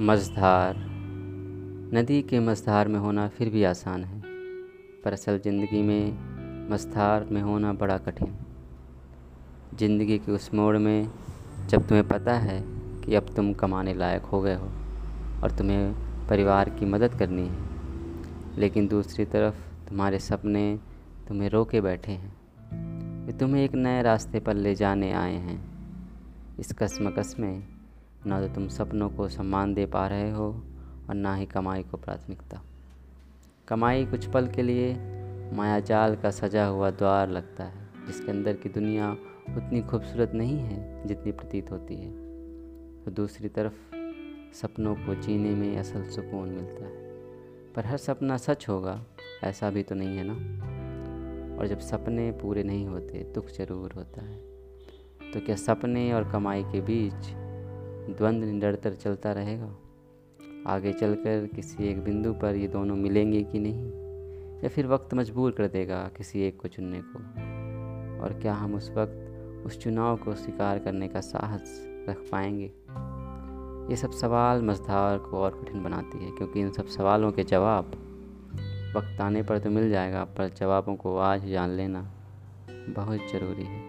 मझधार। नदी के मझधार में होना फिर भी आसान है, पर असल ज़िंदगी में मझधार में होना बड़ा कठिन। ज़िंदगी के उस मोड़ में जब तुम्हें पता है कि अब तुम कमाने लायक हो गए हो और तुम्हें परिवार की मदद करनी है, लेकिन दूसरी तरफ़ तुम्हारे सपने तुम्हें रोके बैठे हैं। वे तुम्हें एक नए रास्ते पर ले जाने आए हैं। इस कसमकस में ना तो तुम सपनों को सम्मान दे पा रहे हो और ना ही कमाई को प्राथमिकता। कमाई कुछ पल के लिए माया जाल का सजा हुआ द्वार लगता है, जिसके अंदर की दुनिया उतनी खूबसूरत नहीं है जितनी प्रतीत होती है। तो दूसरी तरफ़ सपनों को जीने में असल सुकून मिलता है। पर हर सपना सच होगा, ऐसा भी तो नहीं है ना? और जब सपने पूरे नहीं होते, दुख ज़रूर होता है। तो क्या सपने और कमाई के बीच द्वंद्व निरंतर चलता रहेगा। आगे चलकर किसी एक बिंदु पर ये दोनों मिलेंगे कि नहीं? या फिर वक्त मजबूर कर देगा किसी एक को चुनने को? और क्या हम उस वक्त उस चुनाव को स्वीकार करने का साहस रख पाएँगे? ये सब सवाल मझधार को और कठिन बनाती है, क्योंकि इन सब सवालों के जवाब वक्त आने पर तो मिल जाएगा, पर जवाबों को आज जान लेना बहुत ज़रूरी है।